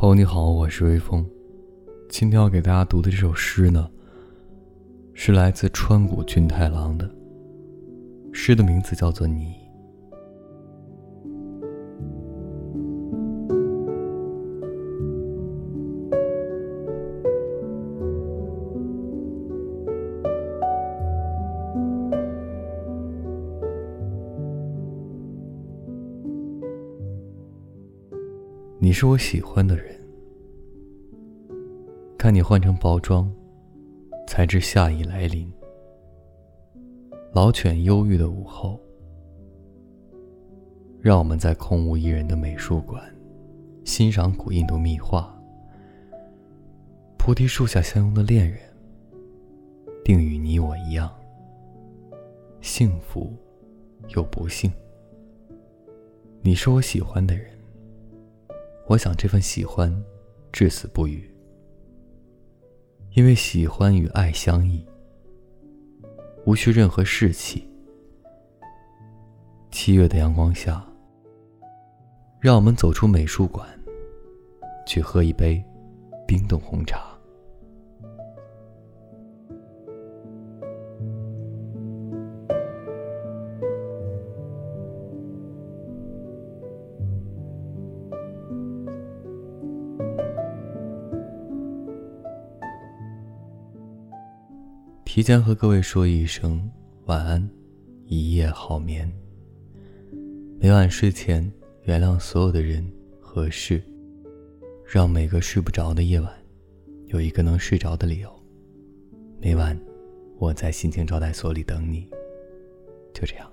朋友你好，我是微风。今天要给大家读的这首诗呢，是来自川谷俊太郎的。诗的名字叫做《你》。你是我喜欢的人，看你换成包装，才知夏已来临。老犬忧郁的午后，让我们在空无一人的美术馆，欣赏古印度密画。菩提树下相拥的恋人，定与你我一样，幸福又不幸。你是我喜欢的人。我想这份喜欢，至死不渝，因为喜欢与爱相依，无需任何士气。七月的阳光下，让我们走出美术馆，去喝一杯冰冻红茶。提前和各位说一声晚安，一夜好眠。每晚睡前原谅所有的人和事，让每个睡不着的夜晚有一个能睡着的理由。每晚我在心情招待所里等你，就这样。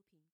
出品。